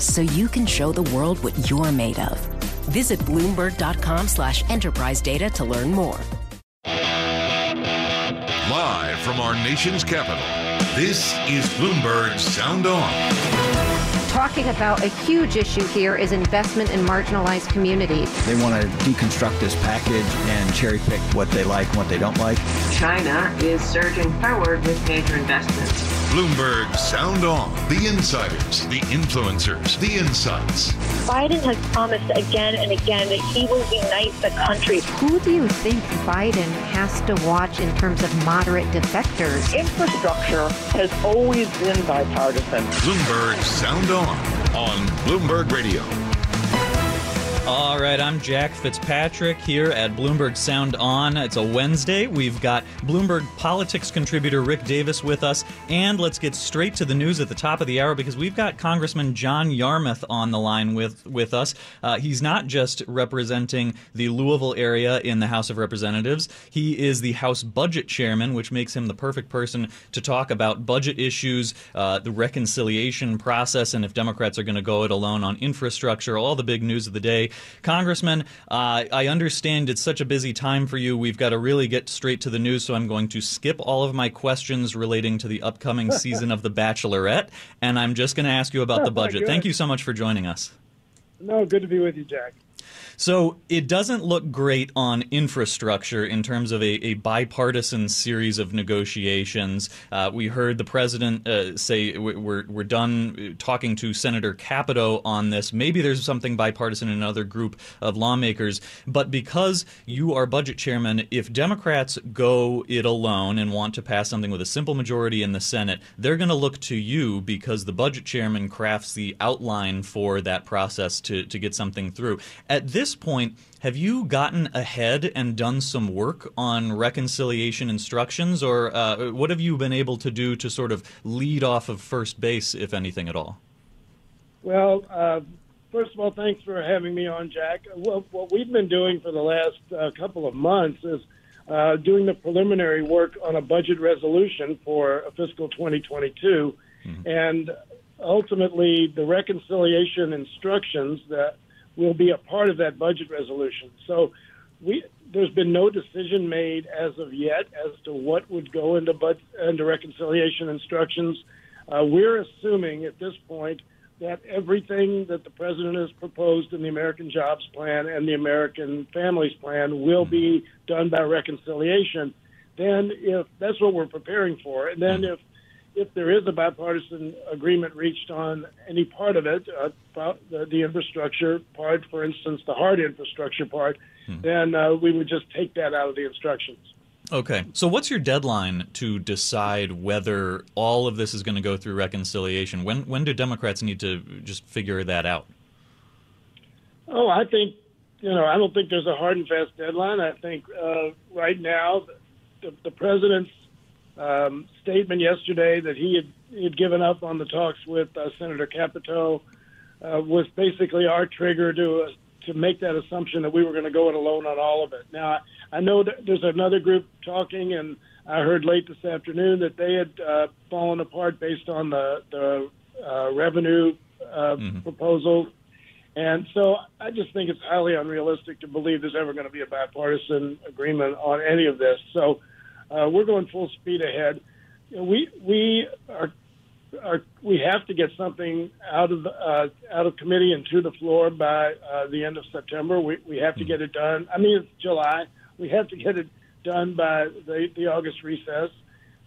so you can show the world what you're made of. Visit Bloomberg.com slash enterprise data to learn more. Live from our nation's capital, this is Bloomberg Sound On talking about a huge issue here is investment in marginalized communities. They want to deconstruct this package and cherry pick what they like and what they don't like. China is surging forward with major investments. Bloomberg Sound On. The insiders, the influencers, the insights. Biden has promised again and again that he will unite the country. Who do you think Biden has to watch in terms of moderate defectors? Infrastructure has always been bipartisan. Bloomberg Sound On on Bloomberg Radio. All right, I'm Jack Fitzpatrick here at Bloomberg Sound On. It's a Wednesday. We've got Bloomberg politics contributor Rick Davis with us, and let's get straight to the news at the top of the hour because we've got Congressman John Yarmuth on the line with with us. Uh, he's not just representing the Louisville area in the House of Representatives; he is the House Budget Chairman, which makes him the perfect person to talk about budget issues, uh, the reconciliation process, and if Democrats are going to go it alone on infrastructure, all the big news of the day. Congressman, uh, I understand it's such a busy time for you. We've got to really get straight to the news, so I'm going to skip all of my questions relating to the upcoming season of The Bachelorette, and I'm just going to ask you about the budget. Thank you so much for joining us. No, good to be with you, Jack. So it doesn't look great on infrastructure in terms of a, a bipartisan series of negotiations. Uh, we heard the president uh, say we're, we're done talking to Senator Capito on this. Maybe there's something bipartisan in another group of lawmakers. But because you are budget chairman, if Democrats go it alone and want to pass something with a simple majority in the Senate, they're going to look to you because the budget chairman crafts the outline for that process to, to get something through. At this this point, have you gotten ahead and done some work on reconciliation instructions, or uh, what have you been able to do to sort of lead off of first base, if anything at all? Well, uh, first of all, thanks for having me on, Jack. Well, what we've been doing for the last uh, couple of months is uh, doing the preliminary work on a budget resolution for fiscal 2022, mm-hmm. and ultimately the reconciliation instructions that will be a part of that budget resolution. So we there's been no decision made as of yet as to what would go into budget, into reconciliation instructions. Uh, we're assuming at this point that everything that the president has proposed in the American Jobs Plan and the American Families Plan will be done by reconciliation. Then, if that's what we're preparing for, and then if if there is a bipartisan agreement reached on any part of it, uh, the, the, infrastructure part, for instance, the hard infrastructure part, hmm. then uh, we would just take that out of the instructions. Okay. So, what's your deadline to decide whether all of this is going to go through reconciliation? When when do Democrats need to just figure that out? Oh, I think you know I don't think there's a hard and fast deadline. I think uh, right now the, the president's um, statement yesterday that he had, he had given up on the talks with uh, Senator Capito uh, was basically our trigger to uh, to make that assumption that we were going to go it alone on all of it. Now, I, know that there's another group talking, and I heard late this afternoon that they had uh, fallen apart based on the the uh, revenue uh, mm-hmm. proposal. And so I just think it's highly unrealistic to believe there's ever going to be a bipartisan agreement on any of this. So uh, we're going full speed ahead. You know, we we are are, we have to get something out of uh, out of committee and to the floor by uh, the end of September. We we have to get it done. I mean, it's July. We have to get it done by the, the August recess,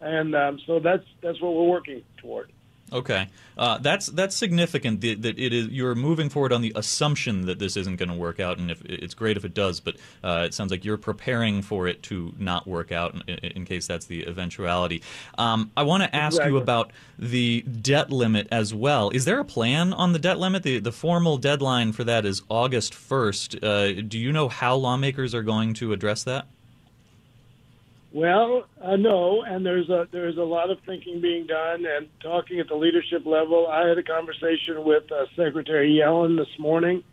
and um, so that's that's what we're working toward. Okay, uh, that's that's significant that, that, it is you're moving forward on the assumption that this isn't going to work out, and if it's great if it does, but uh, it sounds like you're preparing for it to not work out in, in case that's the eventuality. Um, I want to ask exactly. you about the debt limit as well. Is there a plan on the debt limit? The the formal deadline for that is August first. Uh, do you know how lawmakers are going to address that? Well, uh, no, and there's a there's a lot of thinking being done and talking at the leadership level. I had a conversation with uh, Secretary Yellen this morning,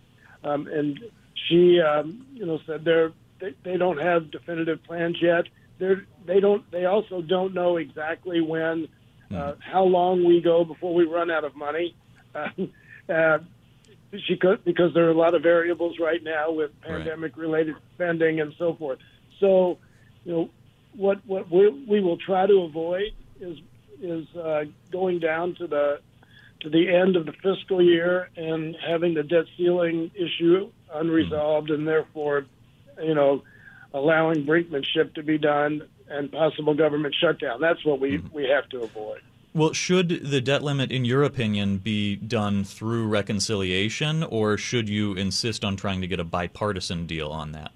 um, and she, um, you know, said they're they, they don't have definitive plans yet. They're they don't they also don't know exactly when, uh, hmm. how long we go before we run out of money. Uh, uh, she could because there are a lot of variables right now with pandemic related spending and so forth. So, you know what what we, we will try to avoid is is uh, going down to the to the end of the fiscal year and having the debt ceiling issue unresolved, and therefore, you know, allowing brinkmanship to be done and possible government shutdown. That's what we mm-hmm. we have to avoid. Well, should the debt limit, in your opinion, be done through reconciliation, or should you insist on trying to get a bipartisan deal on that?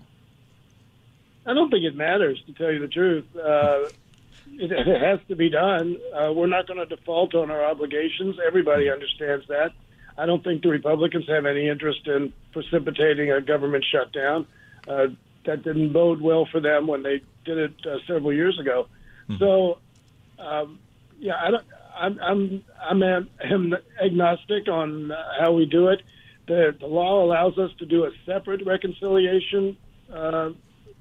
I don't think it matters, to tell you the truth. Uh, it, it, has to be done. Uh, we're not going to default on our obligations. Everybody understands that. I don't think the Republicans have any interest in precipitating a government shutdown. Uh, that didn't bode well for them when they did it uh, several years ago. Mm-hmm. So, um, yeah, I don't. I'm I'm I'm, agnostic on how we do it. The, the law allows us to do a separate reconciliation uh,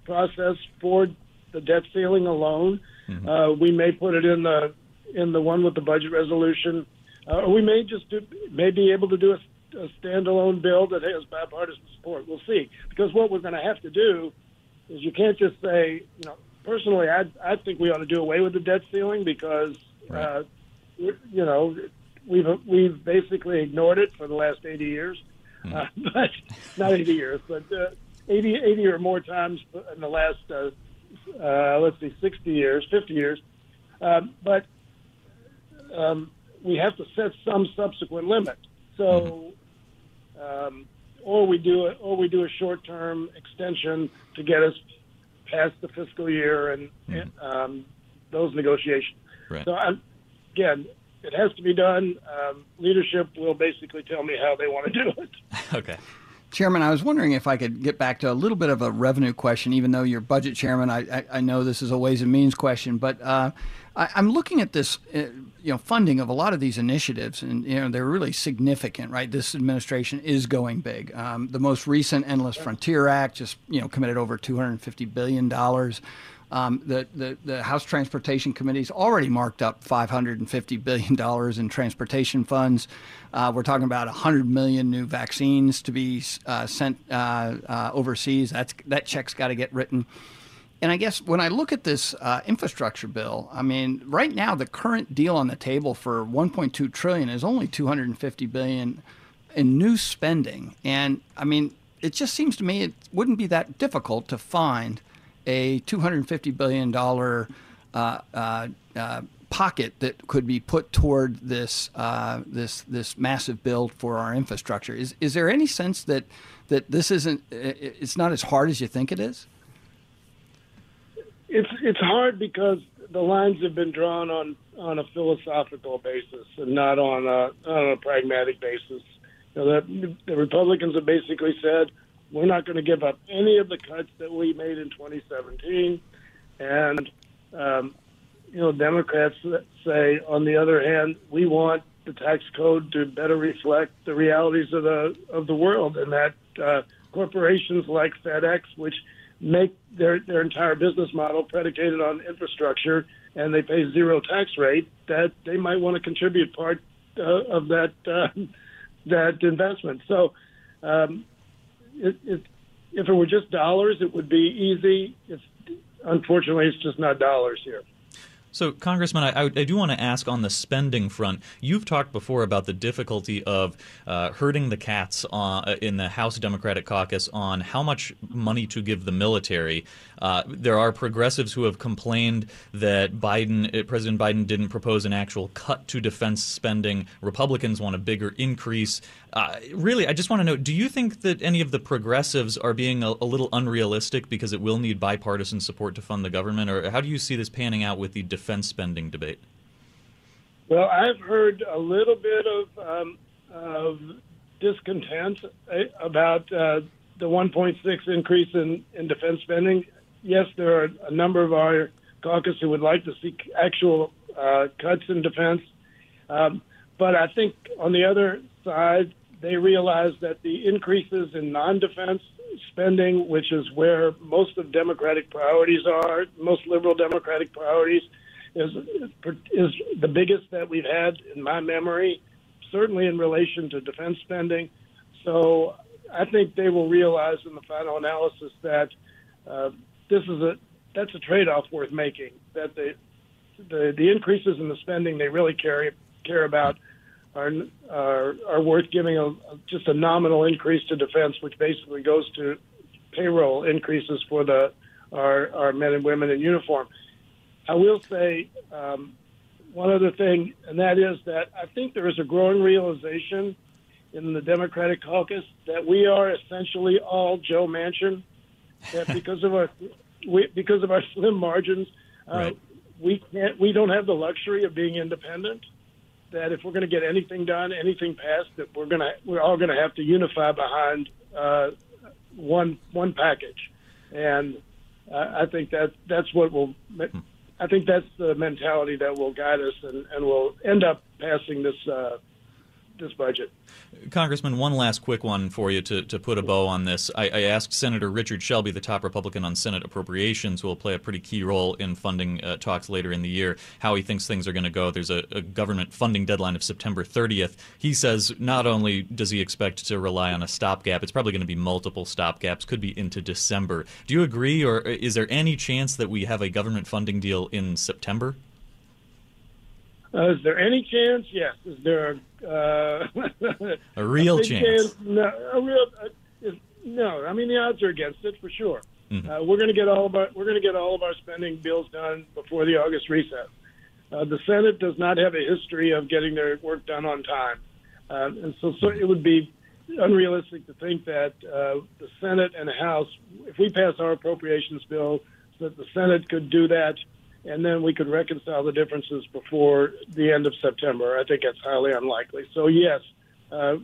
process for the debt ceiling alone. Mm-hmm. Uh, we may put it in the in the one with the budget resolution, uh, or we may just do, may be able to do a, a standalone bill that has bipartisan support. We'll see. Because what we're going to have to do is you can't just say, you know, personally, I I think we ought to do away with the debt ceiling because, right. uh, you know, we've we've basically ignored it for the last 80 years. Mm-hmm. Uh, but not 80 years, but uh, 80, 80 or more times in the last, uh, uh, let's see, 60 years, 50 years. Um, but um, we have to set some subsequent limit. So, um, or we do it, or we do a short-term extension to get us past the fiscal year and, mm-hmm. and um, those negotiations. Right. So, I'm, again, it has to be done. Um, leadership will basically tell me how they want to do it. okay. Chairman, I was wondering if I could get back to a little bit of a revenue question, even though you're budget chairman. I, I, I know this is a ways and means question, but uh, I, am looking at this, uh, you know, funding of a lot of these initiatives, and you know they're really significant, right? This administration is going big. Um, the most recent Endless Frontier Act just you know committed over 250 billion dollars. Um, the, the, the, House Transportation Committee's already marked up $550 billion in transportation funds. Uh, we're talking about 100 million new vaccines to be uh, sent uh, uh, overseas. That's, that check's got to get written. And I guess when I look at this uh, infrastructure bill, I mean, right now the current deal on the table for 1.2 trillion is only 250 billion in new spending. And I mean, it just seems to me it wouldn't be that difficult to find – a $250 billion uh, uh, uh, pocket that could be put toward this uh, this this massive build for our infrastructure. Is is there any sense that that this isn't it's not as hard as you think it is? It's it's hard because the lines have been drawn on on a philosophical basis and not on a on a pragmatic basis. You know, the, the Republicans have basically said we're not going to give up any of the cuts that we made in 2017. And, um, you know, Democrats say, on the other hand, we want the tax code to better reflect the realities of the of the world, and that uh, corporations like FedEx, which make their their entire business model predicated on infrastructure, and they pay zero tax rate, that they might want to contribute part uh, of that uh, that investment. So um, it, it, if it were just dollars, it would be easy. It's unfortunately, it's just not dollars here. So, Congressman, I, I do want to ask on the spending front. You've talked before about the difficulty of uh, herding the cats uh, in the House Democratic caucus on how much money to give the military. Uh, there are progressives who have complained that Biden, uh, President Biden, didn't propose an actual cut to defense spending. Republicans want a bigger increase. Uh, really, I just want to know: Do you think that any of the progressives are being a, a little unrealistic because it will need bipartisan support to fund the government, or how do you see this panning out with the defense spending debate? Well, I've heard a little bit of, um, of discontent eh, about uh, the 1.6 increase in, in defense spending. Yes, there are a number of our caucus who would like to see actual uh, cuts in defense. Um, but I think on the other side, they realize that the increases in non defense spending, which is where most of Democratic priorities are, most liberal Democratic priorities, is is the biggest that we've had in my memory, certainly in relation to defense spending. So I think they will realize in the final analysis that uh, this is a that's a trade-off worth making. That the the, the increases in the spending they really care care about are are, are worth giving a, just a nominal increase to defense, which basically goes to payroll increases for the our, our men and women in uniform. I will say um, one other thing, and that is that I think there is a growing realization in the Democratic caucus that we are essentially all Joe Manchin. That because of our we, because of our slim margins, uh, right. we can't we don't have the luxury of being independent. That if we're going to get anything done, anything passed, that we're going to we're all going to have to unify behind uh, one one package, and uh, I think that that's what will hmm. I think that's the mentality that will guide us and, and will end up passing this uh, this budget. Congressman, one last quick one for you to, to put a bow on this. I, I, asked Senator Richard Shelby, the top Republican on Senate appropriations, who will play a pretty key role in funding uh, talks later in the year, how he thinks things are going to go. There's a, a, government funding deadline of September 30th. He says not only does he expect to rely on a stopgap, it's probably going to be multiple stopgaps, could be into December. Do you agree, or is there any chance that we have a government funding deal in September? Uh, is there any chance? Yes. Is there uh, a real a chance? chance? No, a real. Uh, is, no, I mean the odds are against it for sure. Mm-hmm. Uh, we're going to get all of our we're going to get all of our spending bills done before the August recess. Uh, the Senate does not have a history of getting their work done on time, um, and so, so it would be unrealistic to think that uh, the Senate and the House, if we pass our appropriations bill, that the Senate could do that and then we could reconcile the differences before the end of September. I think that's highly unlikely. So, yes, uh,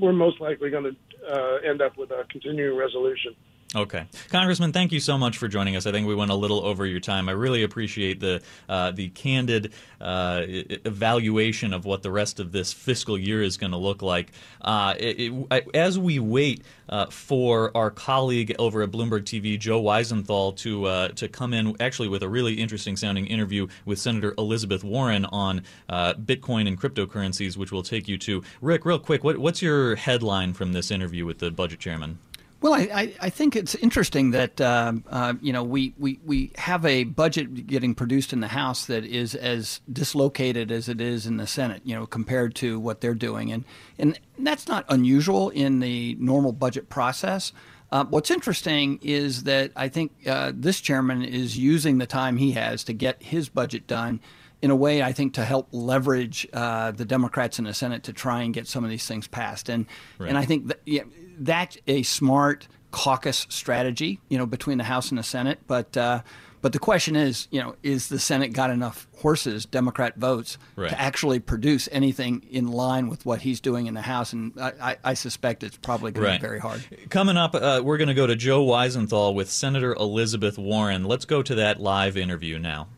we're most likely going to uh, end up with a continuing resolution. Okay, Congressman, thank you so much for joining us. I think we went a little over your time. I really appreciate the uh, the candid uh, evaluation of what the rest of this fiscal year is going to look like. Uh, it, it, as we wait uh, for our colleague over at Bloomberg TV, Joe Weisenthal, to uh, to come in, actually with a really interesting sounding interview with Senator Elizabeth Warren on uh, Bitcoin and cryptocurrencies, which we'll take you to. Rick, real quick, what, what's your headline from this interview with the budget chairman? Well, I, I, think it's interesting that uh, uh, you know we, we, we have a budget getting produced in the House that is as dislocated as it is in the Senate. You know, compared to what they're doing, and and that's not unusual in the normal budget process. Uh, what's interesting is that I think uh, this chairman is using the time he has to get his budget done in a way, I think, to help leverage uh, the Democrats in the Senate to try and get some of these things passed. And right. and I think that, yeah, that's a smart caucus strategy, you know, between the House and the Senate. But uh, but the question is, you know, is the Senate got enough horses, Democrat votes, right. to actually produce anything in line with what he's doing in the House? And I, I suspect it's probably going right. to be very hard. Coming up, uh, we're going to go to Joe Weisenthal with Senator Elizabeth Warren. Let's go to that live interview now.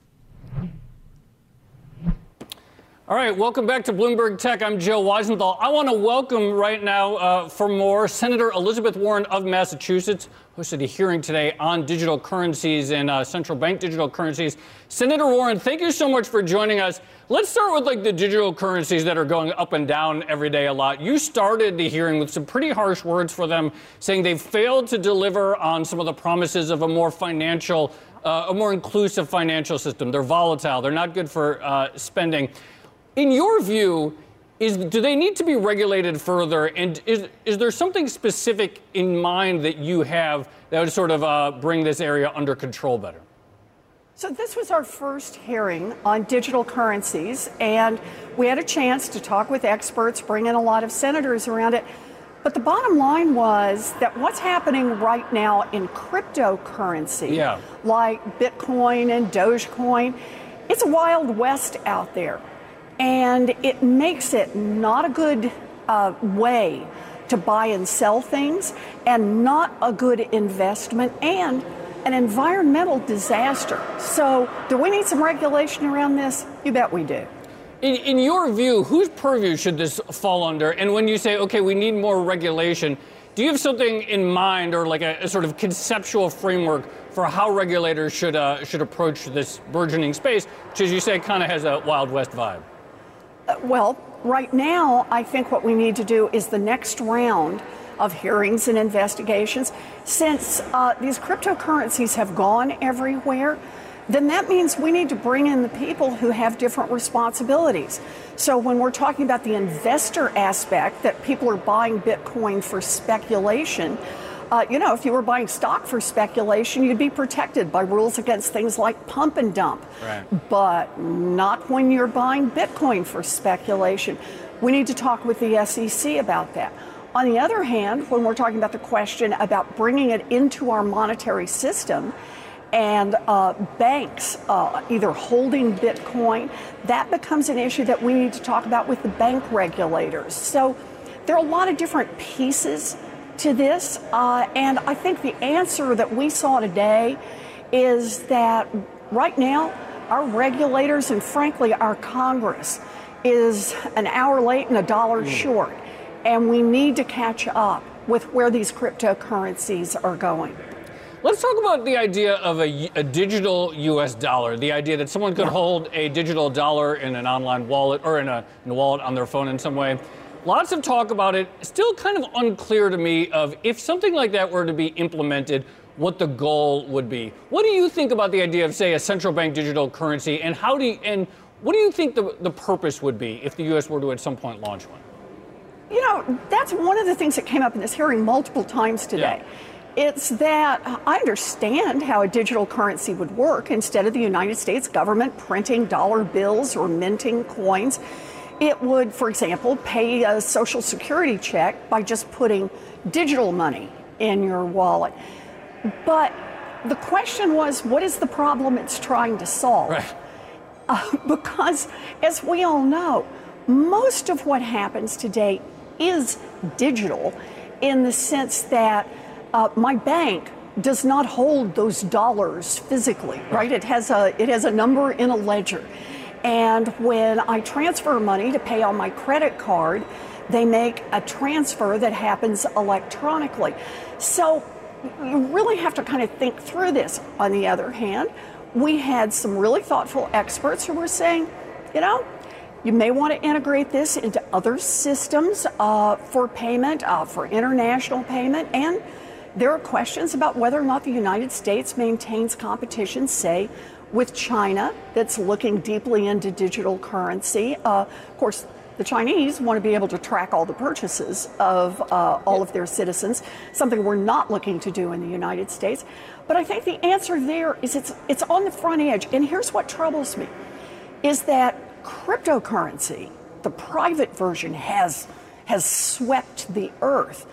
All right, welcome back to Bloomberg Tech. I'm Joe Weisenthal. I want to welcome right now uh, for more Senator Elizabeth Warren of Massachusetts, hosted a hearing today on digital currencies and uh, central bank digital currencies. Senator Warren, thank you so much for joining us. Let's start with like the digital currencies that are going up and down every day a lot. You started the hearing with some pretty harsh words for them, saying they've failed to deliver on some of the promises of a more financial uh, a more inclusive financial system. They're volatile. They're not good for uh, spending. In your view, is do they need to be regulated further? And is is there something specific in mind that you have that would sort of uh, bring this area under control better? So, this was our first hearing on digital currencies, and we had a chance to talk with experts, bring in a lot of senators around it. But the bottom line was that what's happening right now in cryptocurrency, yeah. like Bitcoin and Dogecoin, it's a wild west out there. And it makes it not a good uh, way to buy and sell things, and not a good investment, and an environmental disaster. So, do we need some regulation around this? You bet we do. In, in, your view, whose purview should this fall under? And when you say, okay, we need more regulation, do you have something in mind or like a, a sort of conceptual framework for how regulators should, uh, should approach this burgeoning space, which, as you say, kind of has a Wild West vibe? Well, right now, I think what we need to do is the next round of hearings and investigations. Since uh, these cryptocurrencies have gone everywhere, then that means we need to bring in the people who have different responsibilities. So when we're talking about the investor aspect, that people are buying Bitcoin for speculation, uh, you know, if you were buying stock for speculation, you'd be protected by rules against things like pump and dump. Right. But not when you're buying Bitcoin for speculation. We need to talk with the SEC about that. On the other hand, when we're talking about the question about bringing it into our monetary system, and uh, banks uh, either holding Bitcoin, that becomes an issue that we need to talk about with the bank regulators. So there are a lot of different pieces to this, uh, and I think the answer that we saw today is that right now, our regulators and frankly our Congress is an hour late and a dollar mm. short and we need to catch up with where these cryptocurrencies are going. Let's talk about the idea of a, a digital U.S. dollar. The idea that someone could yeah. hold a digital dollar in an online wallet or in a, in a wallet on their phone in some way. Lots of talk about it. Still kind of unclear to me of if something like that were to be implemented, what the goal would be. What do you think about the idea of, say, a central bank digital currency, and how do you, and what do you think the, the purpose would be if the U.S. were to at some point launch one? You know, that's one of the things that came up in this hearing multiple times today. Yeah. It's that I understand how a digital currency would work. Instead of the United States government printing dollar bills or minting coins, it would, for example, pay a social security check by just putting digital money in your wallet. But the question was, what is the problem it's trying to solve? Right. Uh, because, as we all know, most of what happens today is digital in the sense that uh, my bank does not hold those dollars physically, right? It has a it has a number in a ledger. And when I transfer money to pay on my credit card, they make a transfer that happens electronically. So you really have to kind of think through this. On the other hand, we had some really thoughtful experts who were saying, you know, you may want to integrate this into other systems uh, for payment, uh, for international payment, and there are questions about whether or not the United States maintains competition, say, with China, that's looking deeply into digital currency. Uh, of course, the Chinese want to be able to track all the purchases of uh, all of their citizens, something we're not looking to do in the United States. But I think the answer there is it's, it's on the front edge. And here's what troubles me is that cryptocurrency, the private version, has, has swept the earth.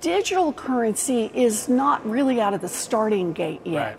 Digital currency is not really out of the starting gate yet. Right.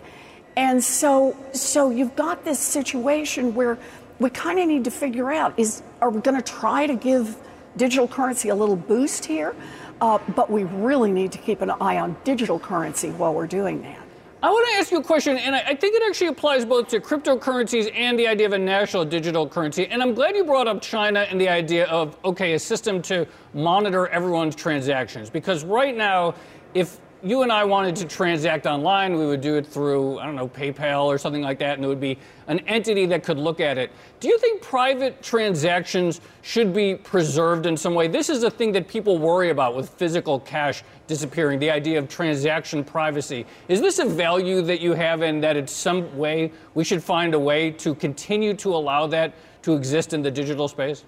And so, so you've got this situation where we kind of need to figure out is are we going to try to give digital currency a little boost here? Uh, but we really need to keep an eye on digital currency while we're doing that. I want to ask you a question, and I, think it actually applies both to cryptocurrencies and the idea of a national digital currency. And I'm glad you brought up China and the idea of, okay, a system to monitor everyone's transactions. Because right now, if you and I wanted to transact online, we would do it through, I don't know, PayPal or something like that, and it would be an entity that could look at it. Do you think private transactions should be preserved in some way? This is a thing that people worry about with physical cash disappearing, the idea of transaction privacy. Is this a value that you have in that in some way we should find a way to continue to allow that to exist in the digital space?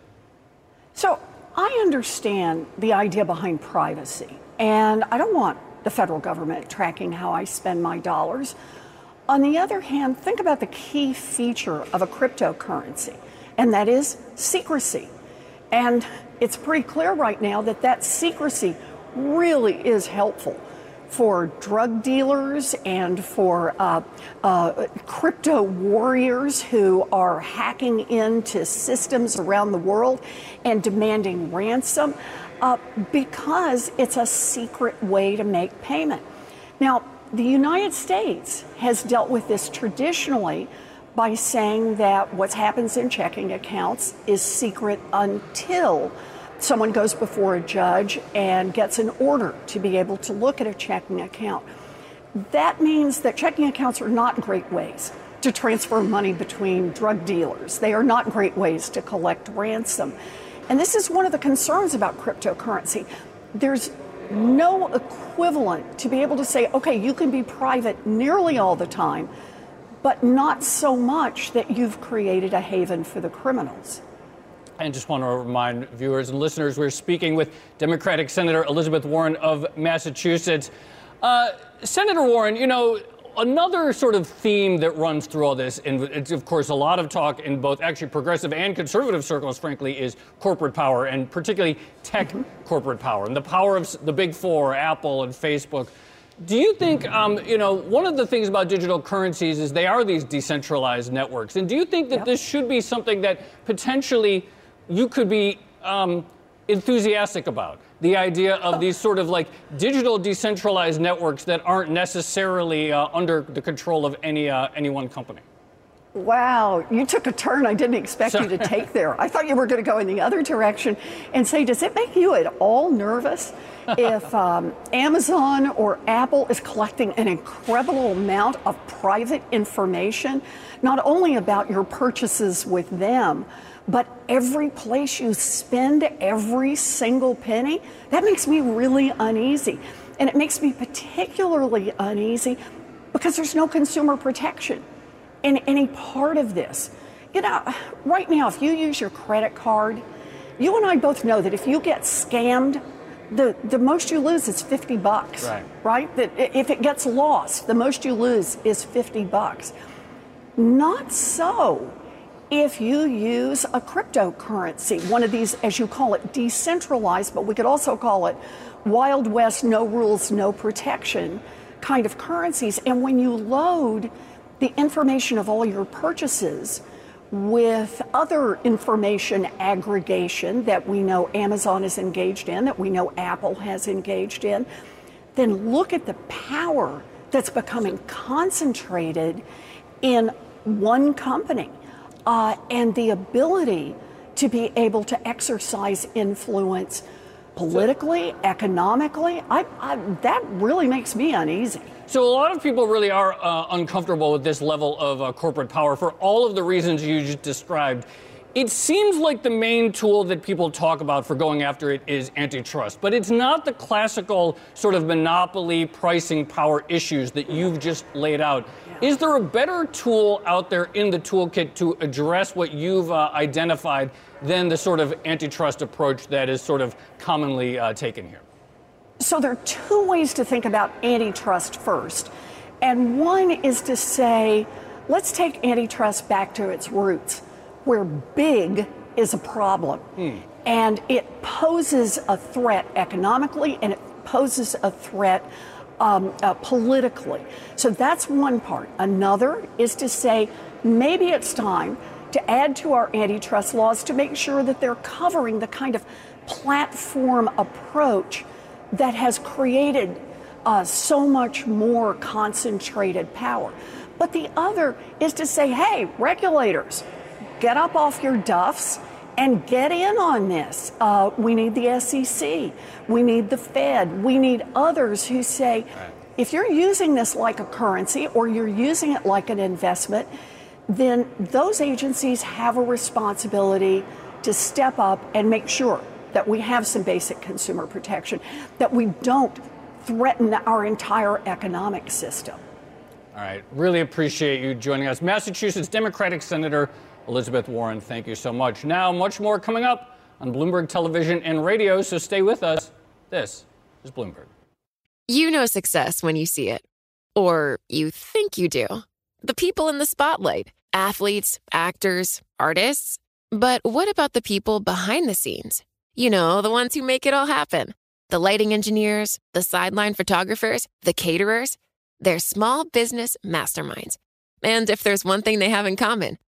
So I understand the idea behind privacy, and I don't want the federal government tracking how I spend my dollars. On the other hand, think about the key feature of a cryptocurrency, and that is secrecy. And it's pretty clear right now that that secrecy really is helpful for drug dealers and for uh, uh, crypto warriors who are hacking into systems around the world and demanding ransom uh, because it's a secret way to make payment. Now, the United States has dealt with this traditionally by saying that what happens in checking accounts is secret until someone goes before a judge and gets an order to be able to look at a checking account. That means that checking accounts are not great ways to transfer money between drug dealers. They are not great ways to collect ransom. And this is one of the concerns about cryptocurrency. There's no equivalent to be able to say, okay, you can be private nearly all the time, but not so much that you've created a haven for the criminals. And just want to remind viewers and listeners, we're speaking with Democratic Senator Elizabeth Warren of Massachusetts. Uh, Senator Warren, you know, another sort of theme that runs through all this, and it's of course a lot of talk in both actually progressive and conservative circles, frankly, is corporate power, and particularly tech mm-hmm. corporate power, and the power of the big four, Apple and Facebook. Do you think, um, you know, one of the things about digital currencies is they are these decentralized networks, and do you think that yep. this should be something that potentially you could be um, enthusiastic about? the idea of these sort of like digital decentralized networks that aren't necessarily uh, under the control of any uh, any one company. Wow, you took a turn I didn't expect you to take there. I thought you were going to go in the other direction and say, does it make you at all nervous if um, Amazon or Apple is collecting an incredible amount of private information, not only about your purchases with them, but every place you spend every single penny, that makes me really uneasy. And it makes me particularly uneasy because there's no consumer protection in any part of this. You know, right now, if you use your credit card, you and I both know that if you get scammed, the, the most you lose is 50 bucks, right. right? That if it gets lost, the most you lose is 50 bucks. Not so if you use a cryptocurrency, one of these, as you call it, decentralized, but we could also call it Wild West, no rules, no protection kind of currencies. And when you load the information of all your purchases with other information aggregation that we know Amazon is engaged in, that we know Apple has engaged in, then look at the power that's becoming concentrated in one company uh, and the ability to be able to exercise influence politically, economically. I, I, that really makes me uneasy. So a lot of people really are uh, uncomfortable with this level of uh, corporate power for all of the reasons you just described. It seems like the main tool that people talk about for going after it is antitrust, but it's not the classical sort of monopoly pricing power issues that you've just laid out. Yeah. Is there a better tool out there in the toolkit to address what you've uh, identified than the sort of antitrust approach that is sort of commonly uh, taken here? So there are two ways to think about antitrust first. And one is to say, let's take antitrust back to its roots where big is a problem. Hmm. And it poses a threat economically and it poses a threat um, uh, politically. So that's one part. Another is to say maybe it's time to add to our antitrust laws to make sure that they're covering the kind of platform approach that has created uh, so much more concentrated power. But the other is to say, hey, regulators, get up off your duffs and get in on this. Uh, we need the SEC, we need the Fed, we need others who say, right. if you're using this like a currency or you're using it like an investment, then those agencies have a responsibility to step up and make sure that we have some basic consumer protection, that we don't threaten our entire economic system. All right. Really appreciate you joining us. Massachusetts Democratic Senator Elizabeth Warren, thank you so much. Now, much more coming up on Bloomberg Television and radio, so stay with us. This is Bloomberg. You know success when you see it, or you think you do. The people in the spotlight athletes, actors, artists. But what about the people behind the scenes? You know, the ones who make it all happen the lighting engineers, the sideline photographers, the caterers. They're small business masterminds. And if there's one thing they have in common,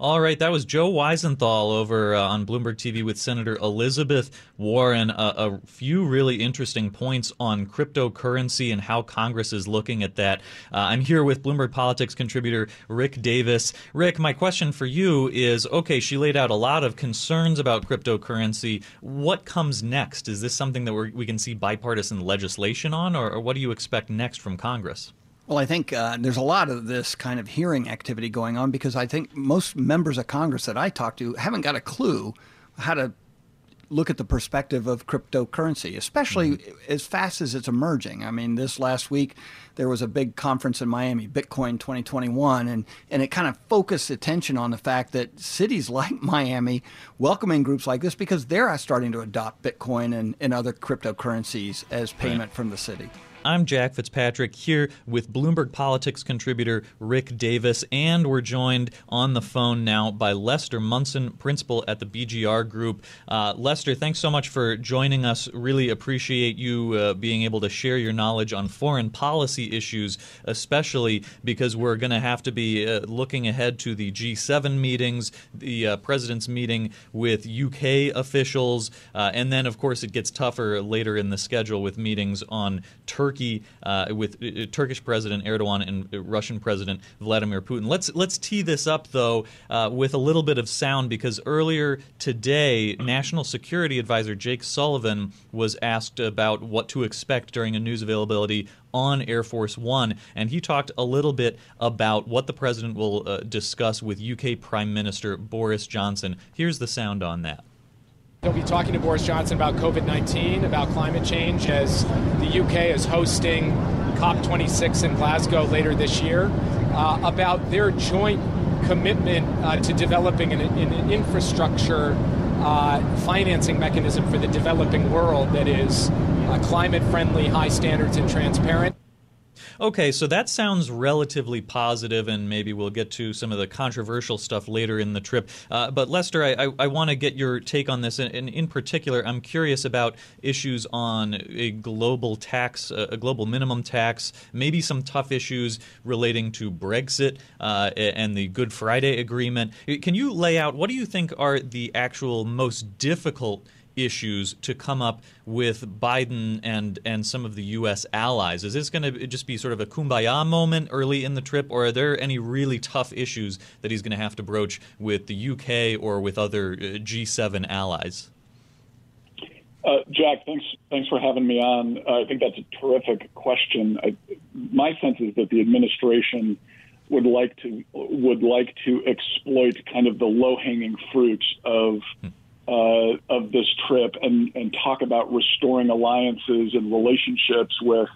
All right, that was Joe Weisenthal over uh, on Bloomberg TV with Senator Elizabeth Warren. Uh, a few really interesting points on cryptocurrency and how Congress is looking at that. Uh, I'm here with Bloomberg Politics contributor Rick Davis. Rick, my question for you is okay, she laid out a lot of concerns about cryptocurrency. What comes next? Is this something that we can see bipartisan legislation on, or, or what do you expect next from Congress? Well, I think uh, there's a lot of this kind of hearing activity going on because I think most members of Congress that I talk to haven't got a clue how to look at the perspective of cryptocurrency, especially mm-hmm. as fast as it's emerging. I mean, this last week there was a big conference in Miami, Bitcoin 2021, and, and it kind of focused attention on the fact that cities like Miami welcoming groups like this because they're starting to adopt Bitcoin and, and other cryptocurrencies as payment right. from the city. I'm Jack Fitzpatrick here with Bloomberg Politics contributor Rick Davis, and we're joined on the phone now by Lester Munson, principal at the BGR Group. Uh, Lester, thanks so much for joining us. Really appreciate you uh, being able to share your knowledge on foreign policy issues, especially because we're going to have to be uh, looking ahead to the G7 meetings, the uh, president's meeting with UK officials, uh, and then, of course, it gets tougher later in the schedule with meetings on Turkey Turkey uh, with uh, uh, Turkish President Erdogan and uh, Russian President Vladimir Putin. Let's let's tee this up though uh, with a little bit of sound because earlier today, National Security Advisor Jake Sullivan was asked about what to expect during a news availability on Air Force One, and he talked a little bit about what the president will uh, discuss with UK Prime Minister Boris Johnson. Here's the sound on that. He'll be talking to Boris Johnson about COVID 19, about climate change, as the UK is hosting COP26 in Glasgow later this year, uh, about their joint commitment uh, to developing an, an infrastructure uh, financing mechanism for the developing world that is uh, climate friendly, high standards, and transparent. Okay, so that sounds relatively positive, and maybe we'll get to some of the controversial stuff later in the trip. Uh, but Lester, I, I, I want to get your take on this, and, and, in particular, I'm curious about issues on a global tax, a global minimum tax, maybe some tough issues relating to Brexit uh, and the Good Friday Agreement. Can you lay out what do you think are the actual most difficult issues to come up with Biden and and some of the U.S. allies? Is this going to just be sort of a kumbaya moment early in the trip, or are there any really tough issues that he's going to have to broach with the U.K. or with other uh, G7 allies? Uh, Jack, thanks thanks for having me on. Uh, I think that's a terrific question. I, my sense is that the administration would like to would like to exploit kind of the low hanging fruits of uh, of this trip and and talk about restoring alliances and relationships with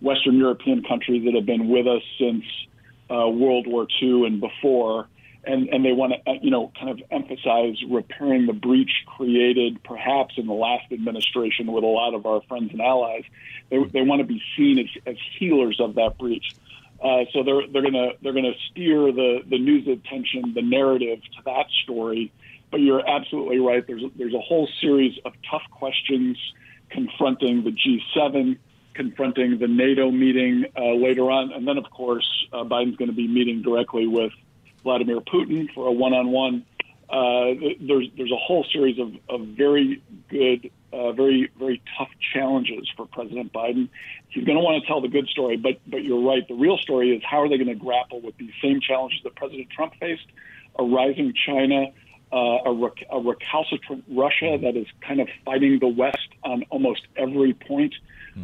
Western European countries that have been with us since uh, World War II and before and and they want to uh, you know kind of emphasize repairing the breach created perhaps in the last administration with a lot of our friends and allies. They they want to be seen as, as healers of that breach. Uh, so they're they're gonna they're gonna steer the the news attention, the narrative to that story. But you're absolutely right. There's a, there's a whole series of tough questions confronting the G7, confronting the NATO meeting uh, later on, and then of course uh, Biden's going to be meeting directly with Vladimir Putin for a one-on-one. Uh, there's there's a whole series of, of very good, uh, very very tough challenges for President Biden. He's going to want to tell the good story, but but you're right. The real story is how are they going to grapple with these same challenges that President Trump faced: a rising China, uh, a, rec- a recalcitrant Russia that is kind of fighting the West on almost every point,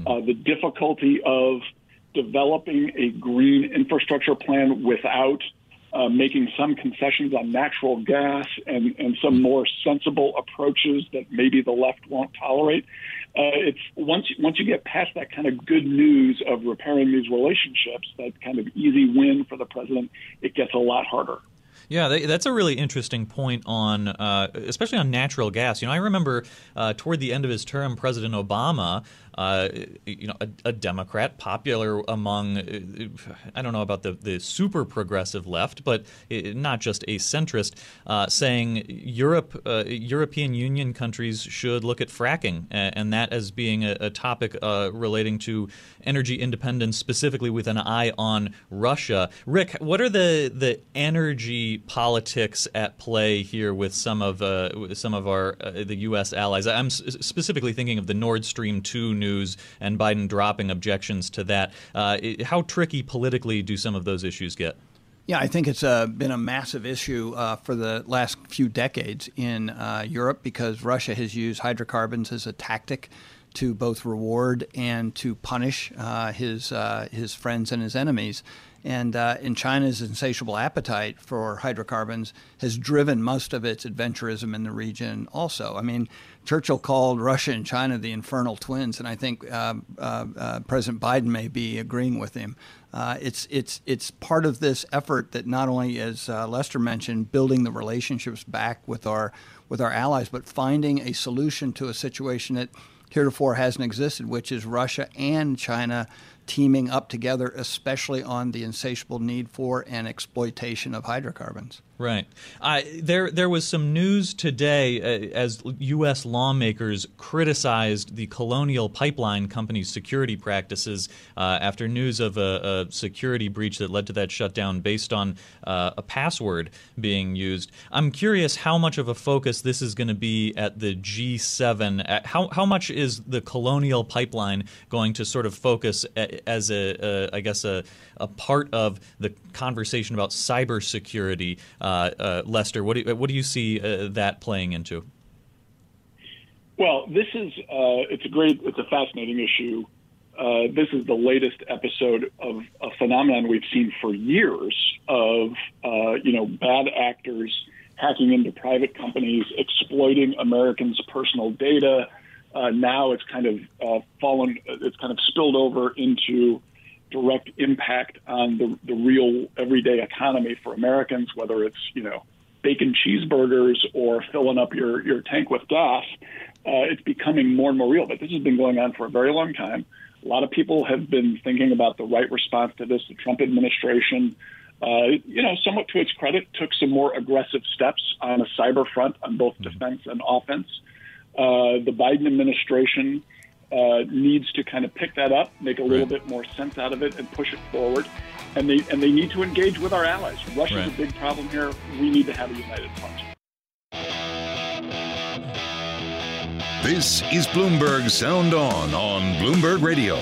uh, the difficulty of developing a green infrastructure plan without uh, making some concessions on natural gas and, and some more sensible approaches that maybe the left won't tolerate. Uh, it's once once you get past that kind of good news of repairing these relationships, that kind of easy win for the president, it gets a lot harder. Yeah, that's a really interesting point on, uh, especially on natural gas. You know, I remember uh, toward the end of his term, President Obama uh, you know, a, a, Democrat, popular among, I don't know about the, the super progressive left, but not just a centrist, uh, saying Europe, uh, European Union countries should look at fracking, and that as being a, a topic uh, relating to energy independence, specifically with an eye on Russia. Rick, what are the the energy politics at play here with some of uh, some of our uh, the U.S. allies? I'm specifically thinking of the Nord Stream two news and Biden dropping objections to that. Uh, how tricky politically do some of those issues get? Yeah, I think it's uh, been a massive issue uh, for the last few decades in uh, Europe because Russia has used hydrocarbons as a tactic to both reward and to punish uh, his uh, his friends and his enemies. And, uh, and China's insatiable appetite for hydrocarbons has driven most of its adventurism in the region. Also, I mean, Churchill called Russia and China the infernal twins, and I think uh, uh, uh, President Biden may be agreeing with him. Uh, it's it's it's part of this effort that not only, as uh, Lester mentioned, building the relationships back with our with our allies, but finding a solution to a situation that heretofore hasn't existed, which is Russia and China teaming up together, especially on the insatiable need for and exploitation of hydrocarbons. Right. Uh, there, there was some news today uh, as U.S. lawmakers criticized the Colonial Pipeline Company's security practices uh, after news of a, a, security breach that led to that shutdown based on uh, a password being used. I'm curious how much of a focus this is going to be at the G7. Uh, how, how much is the Colonial Pipeline going to sort of focus as a, a I guess, a, a part of the conversation about cybersecurity? Uh, uh, Lester, what do you, what do you see uh, that playing into? Well, this is it's a great, it's a fascinating issue. Uh, this is the latest episode of a phenomenon we've seen for years of uh, you know bad actors hacking into private companies, exploiting Americans' personal data. Uh, now it's kind of fallen, it's kind of spilled over into direct impact on the, the real everyday economy for Americans, whether it's, you know, bacon cheeseburgers or filling up your, your tank with gas, uh, it's becoming more and more real. But this has been going on for a very long time. A lot of people have been thinking about the right response to this. The Trump administration, uh, you know, somewhat to its credit, took some more aggressive steps on a cyber front on both mm-hmm. defense and offense. Uh, the Biden administration uh, needs to kind of pick that up, make a little bit more sense out of it, and push it forward. And they and they need to engage with our allies. Russia's right. a big problem here. We need to have a united front. This is Bloomberg Sound On on Bloomberg Radio.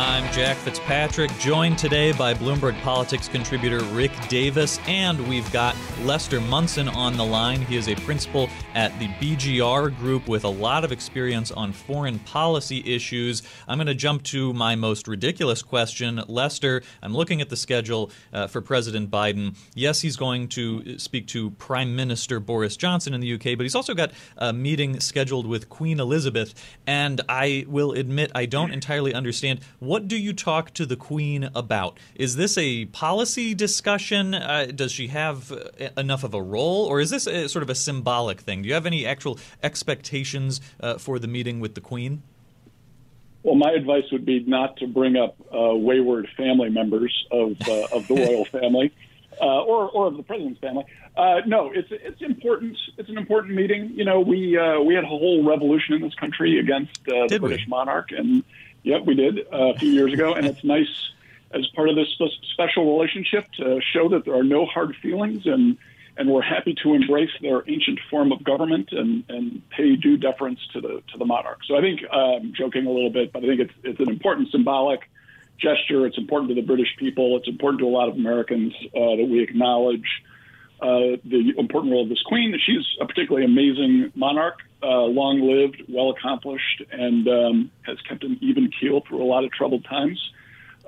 I'm Jack Fitzpatrick, joined today by Bloomberg Politics contributor Rick Davis, and we've got Lester Munson on the line. He is a principal at the BGR Group with a lot of experience on foreign policy issues. I'm going to jump to my most ridiculous question. Lester, I'm looking at the schedule uh, for President Biden. Yes, he's going to speak to Prime Minister Boris Johnson in the UK, but he's also got a meeting scheduled with Queen Elizabeth. And I will admit, I don't entirely understand what do you talk to the Queen about? Is this a policy discussion? Uh, does she have uh, enough of a role, or is this a, sort of a symbolic thing? Do you have any actual expectations uh, for the meeting with the Queen? Well, my advice would be not to bring up uh, wayward family members of uh, of the royal family. Uh, or, or of the president's family. Uh, no, it's it's important. It's an important meeting. You know, we uh, we had a whole revolution in this country against uh, the British monarch, and Yep, we did uh, a few years ago, and it's nice as part of this special relationship to show that there are no hard feelings, and and we're happy to embrace their ancient form of government and and pay due deference to the to the monarch. So I think, um, joking a little bit, but I think it's it's an important symbolic gesture. It's important to the British people. It's important to a lot of Americans uh, that we acknowledge uh, the important role of this queen. She's a particularly amazing monarch, uh, long lived, well accomplished, and um, has kept an even keel through a lot of troubled times.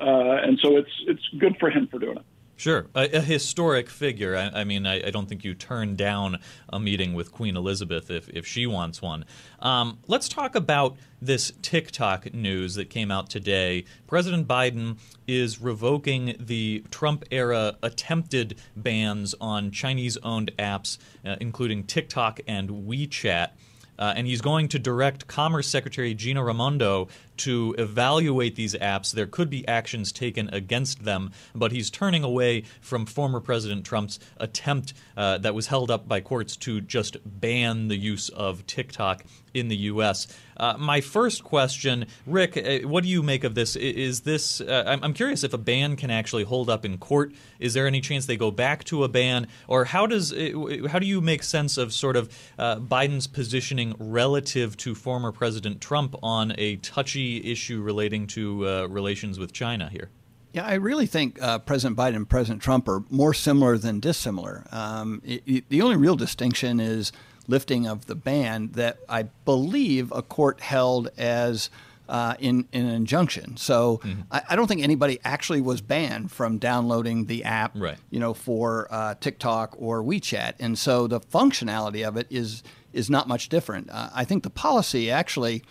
Uh, and so it's it's good for him for doing it. Sure, a, a historic figure. I, I mean, I, I, don't think you turn down a meeting with Queen Elizabeth if, if she wants one. Um, let's talk about this TikTok news that came out today. President Biden is revoking the Trump era attempted bans on Chinese owned apps, uh, including TikTok and WeChat. Uh, and he's going to direct Commerce Secretary Gina Raimondo to evaluate these apps. There could be actions taken against them, but he's turning away from former President Trump's attempt uh, that was held up by courts to just ban the use of TikTok in the U.S. Uh, my first question, Rick, uh, what do you make of this? Is this? Uh, I'm curious if a ban can actually hold up in court. Is there any chance they go back to a ban, or how does uh, how do you make sense of sort of uh, Biden's positioning relative to former President Trump on a touchy issue relating to uh, relations with China here? Yeah, I really think uh, President Biden and President Trump are more similar than dissimilar. Um, it, it, the only real distinction is lifting of the ban that I believe a court held as uh, in, in an injunction. So mm-hmm. I, I, don't think anybody actually was banned from downloading the app, right. you know, for uh, TikTok or WeChat. And so the functionality of it is is not much different. Uh, I think the policy actually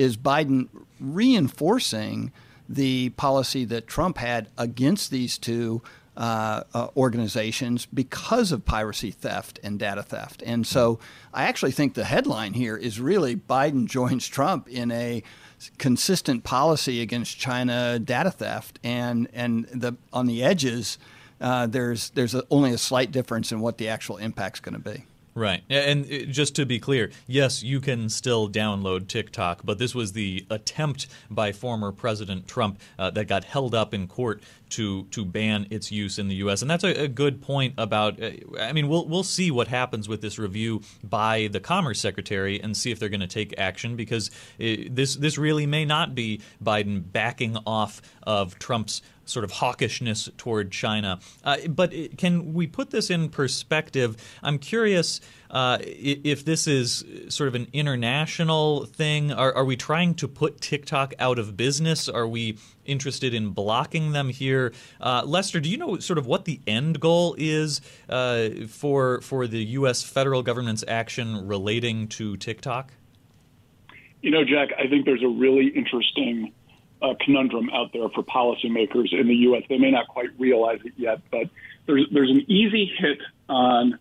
is Biden reinforcing the policy that Trump had against these two uh, uh, organizations because of piracy theft and data theft. And so I actually think the headline here is really Biden joins Trump in a consistent policy against China data theft, and and the on the edges, uh, there's there's a, only a slight difference in what the actual impact's going to be. Right. And uh, just to be clear, yes, you can still download TikTok, but this was the attempt by former President Trump uh, that got held up in court to to ban its use in the U.S. And that's a, a good point about. Uh, I mean, we'll we'll see what happens with this review by the Commerce Secretary and see if they're going to take action because it, uh, this this really may not be Biden backing off of Trump's sort of hawkishness toward China. Uh, but it, can we put this in perspective? I'm curious uh, if this is sort of an international thing. Are, are, we trying to put TikTok out of business? Are we interested in blocking them here? Uh, Lester, do you know sort of what the end goal is uh, for for the U.S. federal government's action relating to TikTok? You know, Jack, I think there's a really interesting uh, conundrum out there for policymakers in the U.S. They may not quite realize it yet, but there's there's an easy hit on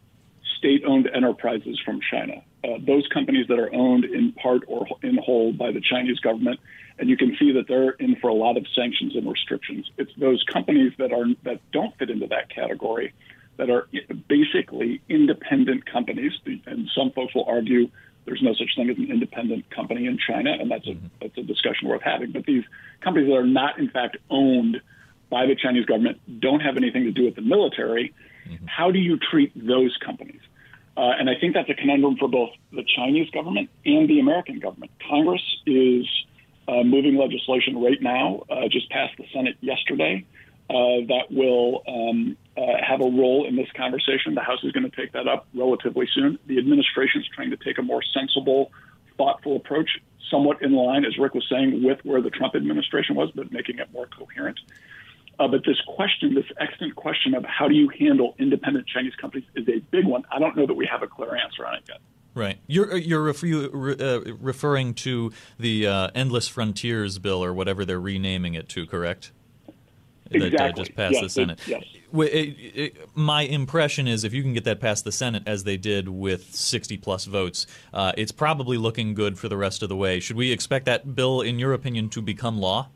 state-owned enterprises from China. Uh, those companies that are owned in part or in whole by the Chinese government, and you can see that they're in for a lot of sanctions and restrictions. It's those companies that are that don't fit into that category that are basically independent companies, and some folks will argue there's no such thing as an independent company in China, and that's a mm-hmm. that's a discussion worth having. But these companies that are not, in fact, owned by the Chinese government don't have anything to do with the military. Mm-hmm. How do you treat those companies? Uh, and I think that's a conundrum for both the Chinese government and the American government. Congress is uh, moving legislation right now, uh, just passed the Senate yesterday, uh, that will um, uh, have a role in this conversation. The House is going to take that up relatively soon. The administration is trying to take a more sensible, thoughtful approach, somewhat in line, as Rick was saying, with where the Trump administration was, but making it more coherent. Uh, but this question, this excellent question of how do you handle independent Chinese companies, is a big one. I don't know that we have a clear answer on it yet. Right. You're you're refer- uh, referring to the uh, Endless Frontiers bill or whatever they're renaming it to, correct? Exactly. That uh, just passed yes, the Senate. Yes. It, it, my impression is if you can get that past the Senate as they did with 60 plus votes, uh, it's probably looking good for the rest of the way. Should we expect that bill, in your opinion, to become law?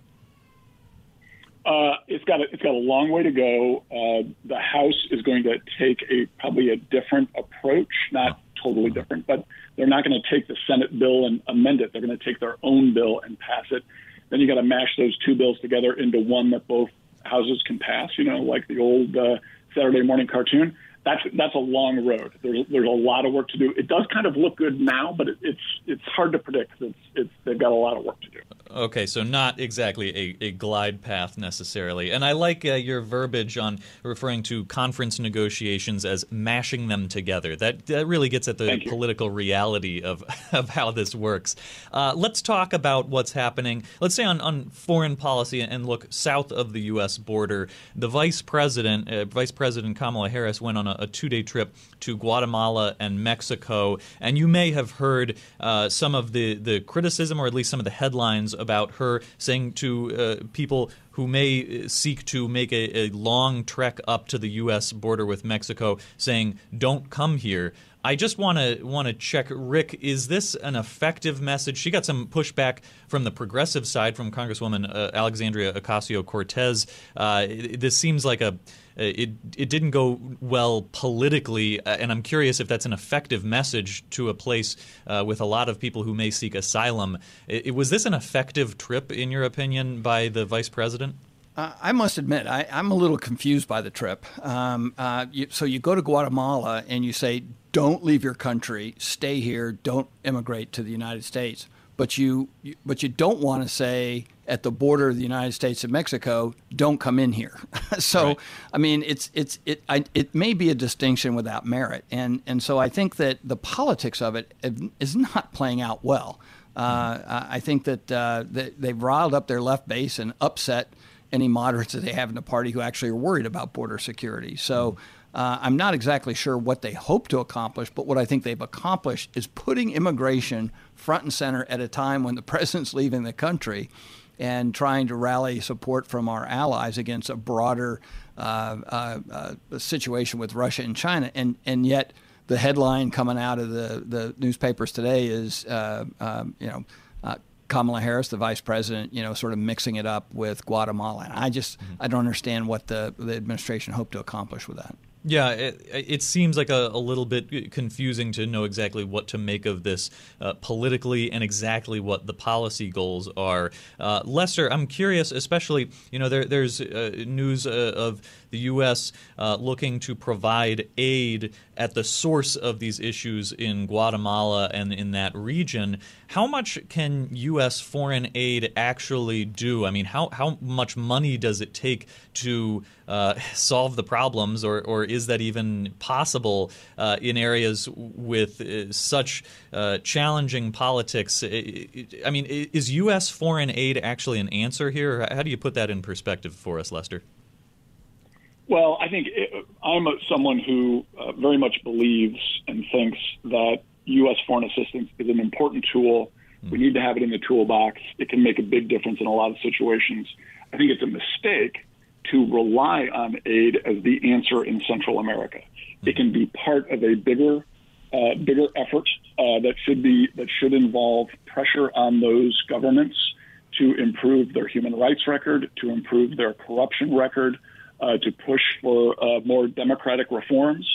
Uh, it's got a, it's got a long way to go. Uh, the House is going to take a probably a different approach, not totally different, but they're not going to take the Senate bill and amend it. They're going to take their own bill and pass it. Then you got to mash those two bills together into one that both houses can pass. You know, like the old uh, Saturday morning cartoon. That's that's a long road. There's there's a lot of work to do. It does kind of look good now, but it, it's it's hard to predict. It's it's they've got a lot of work to do. Okay, so not exactly a, a glide path necessarily. And I like uh, your verbiage on referring to conference negotiations as mashing them together. That, that really gets at the political reality of, of how this works. Uh, let's talk about what's happening, let's say on, on foreign policy and look south of the U.S. border. The vice president, uh, Vice President Kamala Harris, went on a, a two day trip to Guatemala and Mexico. And you may have heard uh, some of the, the criticism, or at least some of the headlines about her saying to uh, people who may uh, seek to make a, a, long trek up to the U.S. border with Mexico, saying, "Don't come here." I just want to want to check, Rick. Is this an effective message? She got some pushback from the progressive side, from Congresswoman uh, Alexandria Ocasio Cortez. Uh, this seems like a it it didn't go well politically, uh, and I'm curious if that's an effective message to a place uh, with a lot of people who may seek asylum. It, it, was this an effective trip, in your opinion, by the vice president? Uh, I must admit, I, am a little confused by the trip. Um, uh, you, so you go to Guatemala and you say, "Don't leave your country, stay here, don't immigrate to the United States." But you, you but you don't want to say at the border of the United States and Mexico, don't come in here. so, right. I mean, it's it's it I, it may be a distinction without merit, and and so I think that the politics of it is not playing out well. Uh, I think that uh, they've riled up their left base and upset any moderates that they have in the party who actually are worried about border security. So. Uh, I'm not exactly sure what they hope to accomplish, but what I think they've accomplished is putting immigration front and center at a time when the president's leaving the country and trying to rally support from our allies against a broader uh, uh, uh, situation with Russia and China. And, and yet, the headline coming out of the, the newspapers today is, uh, um, you know, uh, Kamala Harris, the vice president, you know, sort of mixing it up with Guatemala. And I just, mm-hmm. I don't understand what the, the administration hoped to accomplish with that. Yeah, it, it seems like a, a, little bit confusing to know exactly what to make of this uh, politically and exactly what the policy goals are. Uh, Lester, I'm curious, especially, you know, there, there's uh, news uh, of the U.S. Uh, looking to provide aid at the source of these issues in Guatemala and in that region. How much can U.S. foreign aid actually do? I mean, how, how much money does it take to uh, solve the problems, or, or is that even possible uh, in areas with uh, such uh, challenging politics? I mean, is U.S. foreign aid actually an answer here? How do you put that in perspective for us, Lester? Well, I think it, I'm a, someone who uh, very much believes and thinks that U.S. foreign assistance is an important tool. Mm. We need to have it in the toolbox. It can make a big difference in a lot of situations. I think it's a mistake to rely on aid as the answer in Central America. Mm. It can be part of a bigger, uh, bigger effort uh, that should be that should involve pressure on those governments to improve their human rights record, to improve their corruption record uh, to push for uh, more democratic reforms.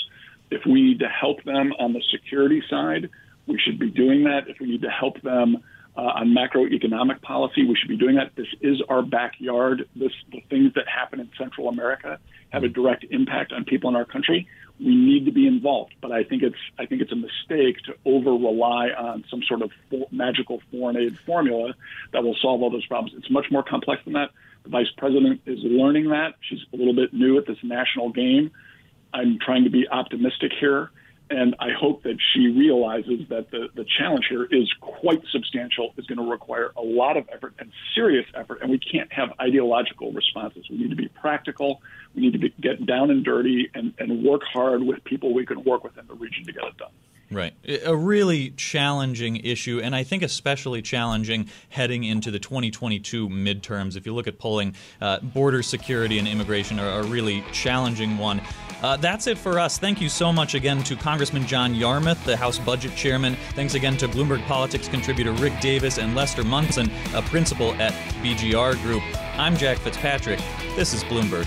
If we need to help them on the security side, we should be doing that. If we need to help them uh, on macroeconomic policy. We should be doing that. This is our backyard. This, the things that happen in Central America have a direct impact on people in our country. We need to be involved, but I think it's I think it's a mistake to over rely on some sort of magical foreign aid formula that will solve all those problems. It's much more complex than that. The vice president is learning that. She's a little bit new at this national game. I'm trying to be optimistic here. And I hope that she realizes that the, the challenge here is quite substantial, is going to require a lot of effort and serious effort, and we can't have ideological responses. We need to be practical. We need to be, get down and dirty and, and work hard with people we can work with in the region to get it done. Right. A really challenging issue, and I think especially challenging heading into the 2022 midterms. If you look at polling, uh, border security and immigration are a really challenging one. Uh, that's it for us. Thank you so much again to Congressman John Yarmuth, the House Budget Chairman. Thanks again to Bloomberg Politics contributor Rick Davis and Lester Munson, a principal at BGR Group. I'm Jack Fitzpatrick. This is Bloomberg.